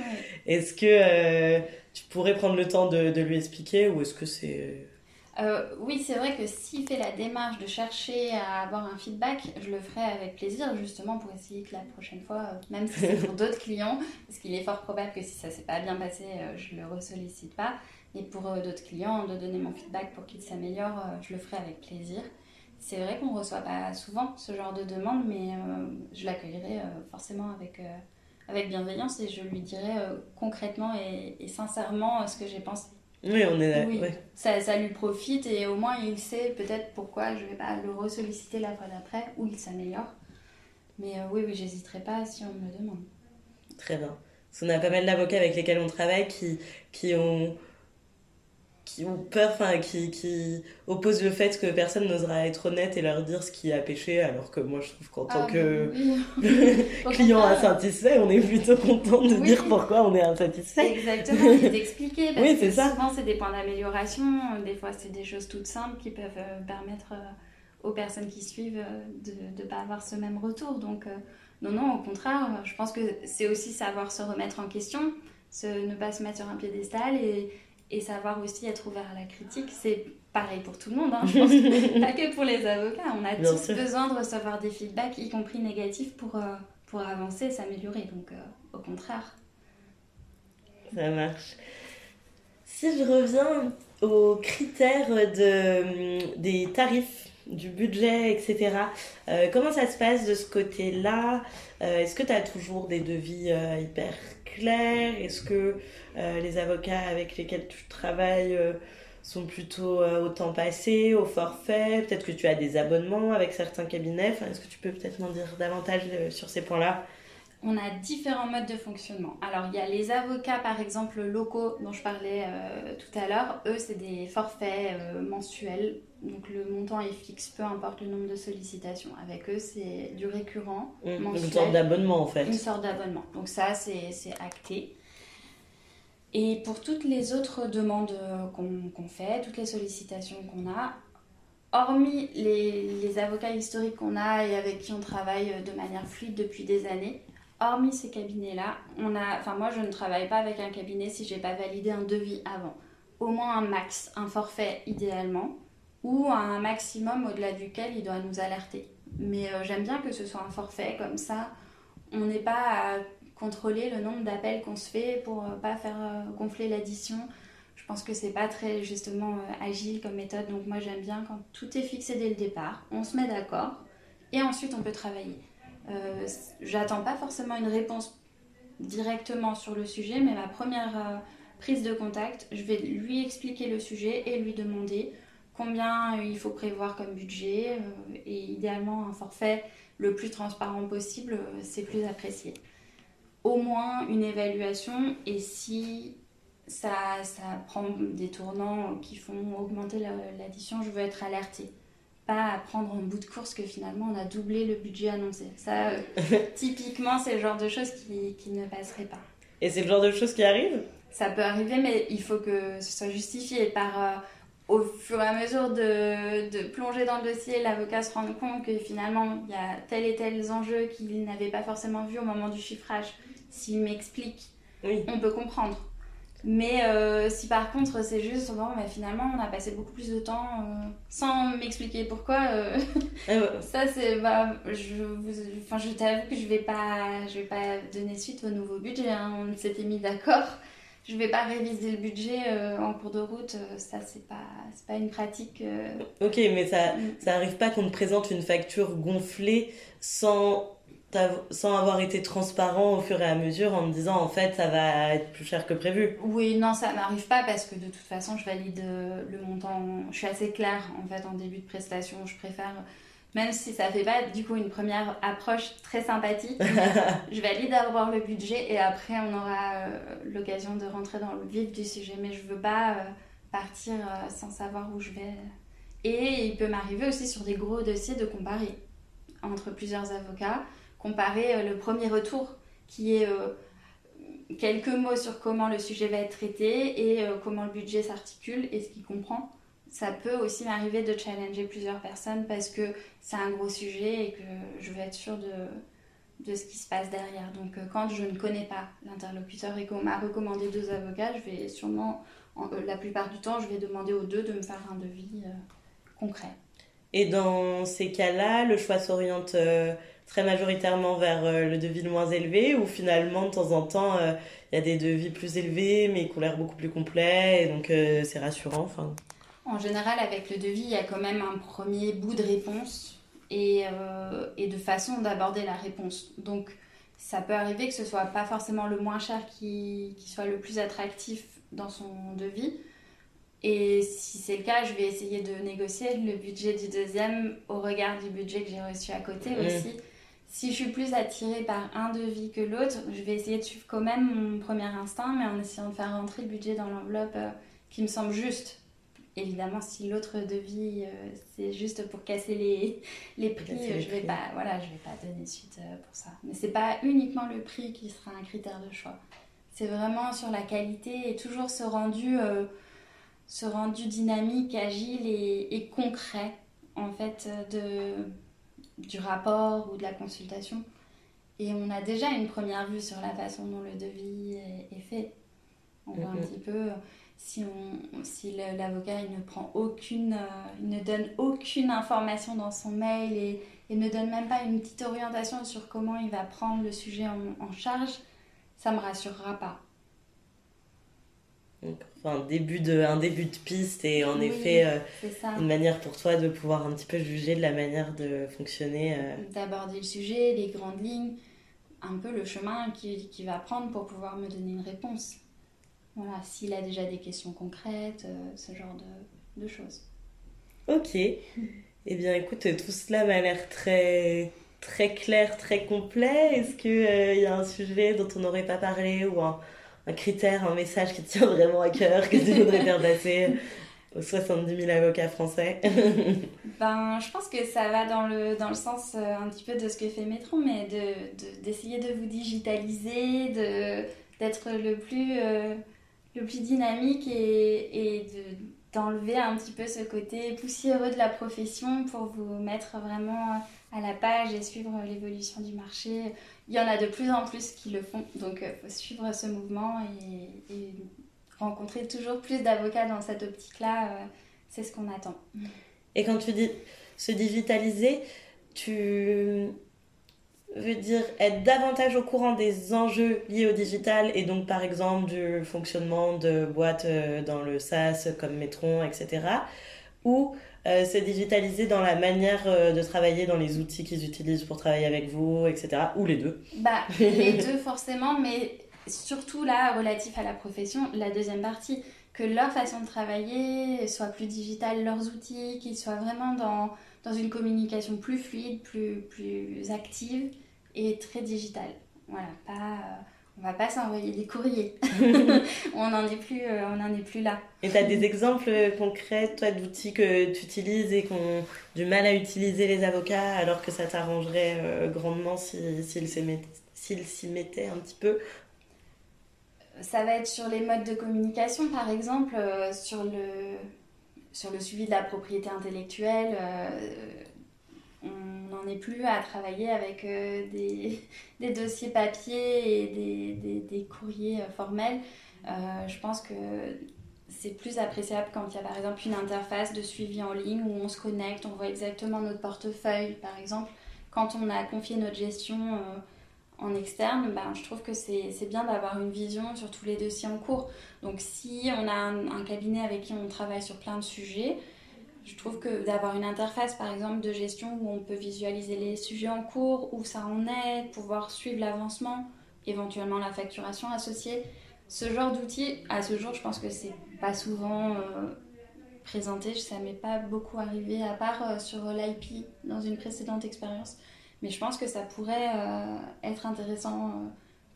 Est-ce que tu pourrais prendre le temps de, de lui expliquer ou est-ce que c'est euh, oui, c'est vrai que s'il fait la démarche de chercher à avoir un feedback, je le ferai avec plaisir, justement pour essayer que la prochaine fois, euh, même si c'est pour [LAUGHS] d'autres clients, parce qu'il est fort probable que si ça s'est pas bien passé, euh, je le ressollicite pas. Mais pour d'autres clients, de donner mon feedback pour qu'ils s'améliorent, je le ferai avec plaisir. C'est vrai qu'on ne reçoit pas souvent ce genre de demande, mais je l'accueillerai forcément avec, avec bienveillance et je lui dirai concrètement et, et sincèrement ce que j'ai pensé. Oui, on est oui. Ça, ça, lui profite et au moins il sait peut-être pourquoi je vais pas le ressolliciter la fois d'après ou il s'améliore. Mais euh, oui, oui, j'hésiterai pas si on me le demande. Très bien. Parce qu'on a pas mal d'avocats avec lesquels on travaille qui, qui ont qui ont peur, enfin, qui, qui opposent le fait que personne n'osera être honnête et leur dire ce qui a péché, alors que moi je trouve qu'en tant ah, que [LAUGHS] client insatisfait, on est plutôt content de dire pourquoi on est insatisfait. Exactement, et [LAUGHS] d'expliquer. oui, c'est ça. Souvent c'est des points d'amélioration, des fois c'est des choses toutes simples qui peuvent euh, permettre euh, aux personnes qui suivent euh, de ne pas avoir ce même retour. Donc, non, non, au contraire, je pense que c'est aussi savoir se remettre en question, ne pas se mettre sur un piédestal et et savoir aussi être ouvert à la critique. C'est pareil pour tout le monde, hein, je pense, [LAUGHS] pas que pour les avocats. On a tous besoin de recevoir des feedbacks, y compris négatifs, pour, euh, pour avancer et s'améliorer. Donc, euh, au contraire. Ça marche. Si je reviens aux critères de, des tarifs du budget, etc. Euh, comment ça se passe de ce côté-là? Est-ce que tu as toujours des devis hyper Est-ce que les avocats avec lesquels tu travailles sont plutôt au temps passé, au forfait? Peut-être que tu as des abonnements avec certains cabinets? Est-ce que tu peux peut-être m'en dire davantage sur ces points-là? On a différents modes de fonctionnement. Alors, il y a les avocats, par exemple, locaux dont je parlais euh, tout à l'heure. Eux, c'est des forfaits euh, mensuels. Donc, le montant est fixe, peu importe le nombre de sollicitations. Avec eux, c'est du récurrent. Mmh, mensuel, une sorte d'abonnement, en fait. Une sorte d'abonnement. Donc, ça, c'est acté. Et pour toutes les autres demandes euh, qu'on fait, toutes les sollicitations qu'on a, hormis les, les avocats historiques qu'on a et avec qui on travaille de manière fluide depuis des années, hormis ces cabinets-là, on a, enfin moi je ne travaille pas avec un cabinet si j'ai pas validé un devis avant. Au moins un max, un forfait idéalement, ou un maximum au-delà duquel il doit nous alerter. Mais euh, j'aime bien que ce soit un forfait, comme ça on n'est pas à contrôler le nombre d'appels qu'on se fait pour euh, pas faire euh, gonfler l'addition. Je pense que c'est pas très justement agile comme méthode, donc moi j'aime bien quand tout est fixé dès le départ, on se met d'accord et ensuite on peut travailler. Euh, j'attends pas forcément une réponse directement sur le sujet, mais ma première euh, prise de contact, je vais lui expliquer le sujet et lui demander combien il faut prévoir comme budget euh, et idéalement un forfait le plus transparent possible, c'est plus apprécié. Au moins une évaluation et si ça prend des tournants qui font augmenter l'addition, je veux être alertée pas à prendre en bout de course que finalement on a doublé le budget annoncé. Ça, euh, [LAUGHS] typiquement, c'est le genre de choses qui, qui ne passeraient pas. Et c'est le genre de choses qui arrivent? Ça peut arriver, mais il faut que ce soit justifié par. Euh, au fur et à mesure de, de plonger dans le dossier, l'avocat se rend compte que finalement il y a tel et tel enjeux qu'il n'avait pas forcément vu au moment du chiffrage. S'il m'explique, oui. on peut comprendre. Mais euh, si par contre c'est juste, bon, mais finalement on a passé beaucoup plus de temps euh, sans m'expliquer pourquoi, euh, [LAUGHS] ah ça c'est, bah, je, enfin, je t'avoue que je vais pas, je vais pas donner suite au nouveau budget. Hein. on s'était mis d'accord. Je vais pas réviser le budget en cours de route. ça c'est pas, c'est pas une pratique. Ok, mais ça, mm. ça arrive pas qu'on te présente une facture gonflée sans sans avoir été transparent au fur et à mesure en me disant en fait ça va être plus cher que prévu. Oui, non, ça m'arrive pas parce que de toute façon je valide euh, le montant, je suis assez claire en fait en début de prestation, je préfère, même si ça fait pas du coup une première approche très sympathique, [LAUGHS] je valide d'abord le budget et après on aura euh, l'occasion de rentrer dans le vif du sujet, mais je veux pas euh, partir sans savoir où je vais. Et il peut m'arriver aussi sur des gros dossiers de comparer entre plusieurs avocats comparer euh, le premier retour qui est euh, quelques mots sur comment le sujet va être traité et euh, comment le budget s'articule et ce qu'il comprend. Ça peut aussi m'arriver de challenger plusieurs personnes parce que c'est un gros sujet et que je veux être sûre de, de ce qui se passe derrière. Donc quand je ne connais pas l'interlocuteur et qu'on m'a recommandé deux avocats, je vais sûrement, la plupart du temps, je vais demander aux deux de me faire un devis concret. Et dans ces cas-là, le choix s'oriente très majoritairement vers euh, le devis le moins élevé ou finalement de temps en temps euh, il y a des devis plus élevés mais qui ont l'air beaucoup plus complets et donc euh, c'est rassurant enfin. En général avec le devis il y a quand même un premier bout de réponse et, et de façon d'aborder la réponse. Donc ça peut arriver que ce soit pas forcément le moins cher qui, qui soit le plus attractif dans son devis. Et si c'est le cas, je vais essayer de négocier le budget du deuxième au regard du budget que j'ai reçu à côté mmh. aussi si je suis plus attirée par un devis que l'autre, je vais essayer de suivre quand même mon premier instinct, mais en essayant de faire rentrer le budget dans l'enveloppe euh, qui me semble juste. Évidemment, si l'autre devis, euh, c'est juste pour casser les, [LAUGHS] les prix, je vais pas, voilà, je vais pas donner suite euh, pour ça. Mais c'est pas uniquement le prix qui sera un critère de choix. C'est vraiment sur la qualité et toujours ce rendu, ce rendu dynamique, agile et, et concret, en fait, de du rapport ou de la consultation. Et on a déjà une première vue sur la façon dont le devis est, fait. On voit un petit peu si, on, si l'avocat il ne prend aucune, euh, il ne donne aucune information dans son mail et, et, ne donne même pas une petite orientation sur comment il va prendre le sujet en, en charge, ça me rassurera pas. Enfin, début de, un début de piste et en Oui, effet euh, une manière pour toi de pouvoir un petit peu juger de la manière de fonctionner. euh. D'aborder le sujet, les grandes lignes, un peu le chemin qu'il qui va prendre pour pouvoir me donner une réponse. Voilà, s'il a déjà des questions concrètes, euh, ce genre de, de choses. Ok. [LAUGHS] Eh bien, écoute, tout cela m'a l'air très, très clair, très complet. Est-ce qu'il y a un sujet dont on n'aurait pas parlé ou un, un critère, un message qui tient vraiment à cœur que tu voudrais faire passer aux 70 000 avocats français [LAUGHS] Ben, je pense que ça va dans le, dans le sens euh, un petit peu de ce que fait Métron, mais de- de- d'essayer de, vous digitaliser, de- d'être le plus, euh, le plus dynamique et, et de- d'enlever un petit peu ce côté poussiéreux de la profession pour vous mettre vraiment à la page et suivre l'évolution du marché. Il y en a de plus en plus qui le font, donc il faut suivre ce mouvement et, et rencontrer toujours plus d'avocats dans cette optique-là, euh, c'est ce qu'on attend. Et quand tu dis se digitaliser, tu veux dire être davantage au courant des enjeux liés au digital et donc par exemple du fonctionnement de boîtes euh, dans le SaaS comme Metron, etc. Ou euh, se digitaliser dans la manière euh, de travailler, dans les outils qu'ils utilisent pour travailler avec vous, etc. Ou les deux. Bah, [LAUGHS] les deux forcément, mais surtout là, relatif à la profession, la deuxième partie, que leur façon de travailler soit plus digitale, leurs outils, qu'ils soient vraiment dans, dans une communication plus fluide, plus, plus active et très digitale. Voilà, pas, euh, on va pas s'envoyer des courriers. [LAUGHS] on n'en est, plus, euh, on en est plus là. Et tu as des exemples concrets, toi, d'outils que tu utilises et qui ont du mal à utiliser les avocats alors que ça t'arrangerait euh, grandement si- s'ils s'ils s'y mettaient un petit peu? Ça va être sur les modes de communication, par exemple, euh, sur, le, sur le suivi de la propriété intellectuelle. euh, on n'en est plus à travailler avec euh, des, [LAUGHS] dossiers papier et des, courriers euh, formels. Euh, je pense que c'est plus appréciable quand il y a par exemple une interface de suivi en ligne où on se connecte, on voit exactement notre portefeuille, par exemple. Quand on a confié notre gestion en externe, ben, je trouve que c'est bien d'avoir une vision sur tous les dossiers en cours. Donc si on a un cabinet avec qui on travaille sur plein de sujets, je trouve que d'avoir une interface par exemple de gestion où on peut visualiser les sujets en cours, où ça en est, pouvoir suivre l'avancement, éventuellement la facturation associée, ce genre d'outil, à ce jour, je pense que c'est pas souvent euh, présenté, ça m'est pas beaucoup arrivé, à part euh, sur l'IP dans une précédente expérience. Mais je pense que ça pourrait euh, être intéressant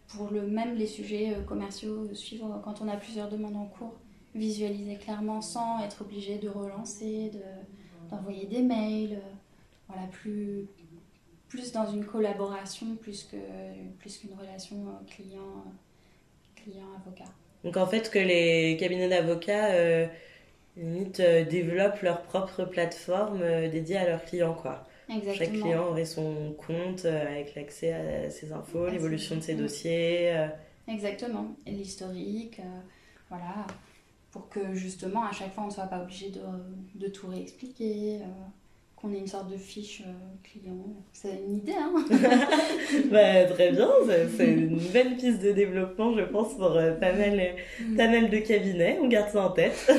pour le même les sujets commerciaux, suivre quand on a plusieurs demandes en cours, visualiser clairement sans être obligé de relancer, de- d'envoyer des mails, euh, voilà, plus, plus dans une collaboration plus que plus qu'une relation euh, client client avocat. Donc en fait que les cabinets d'avocats euh, euh, développent leur propre plateforme euh, dédiée à leurs clients quoi. Chaque Exactement. client aurait son compte avec l'accès à ses infos, l'évolution de ses dossiers. Exactement. Et l'historique, voilà, pour que justement à chaque fois on ne soit pas obligé de, de tout réexpliquer, euh, qu'on ait une sorte de fiche euh, client. C'est une idée, hein [LAUGHS] Bah, très bien, c'est une belle piste de développement je pense pour euh, pas mal, euh, pas mal de cabinets, on garde ça en tête. [LAUGHS]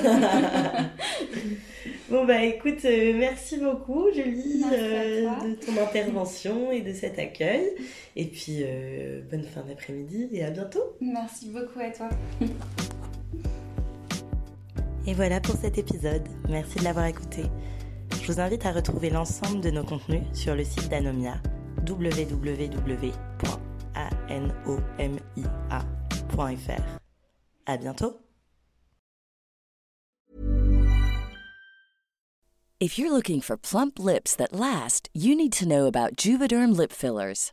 bon bah écoute, euh, merci beaucoup Julie Merci euh, de ton intervention et de cet accueil. Et puis euh, bonne fin d'après-midi et à bientôt. Merci beaucoup à toi. Et voilà pour cet épisode. Merci de l'avoir écouté. Je vous invite à retrouver l'ensemble de nos contenus sur le site d'Anomia www.anomia.fr. À bientôt. If you're looking for plump lips that last, you need to know about Juvederm lip fillers.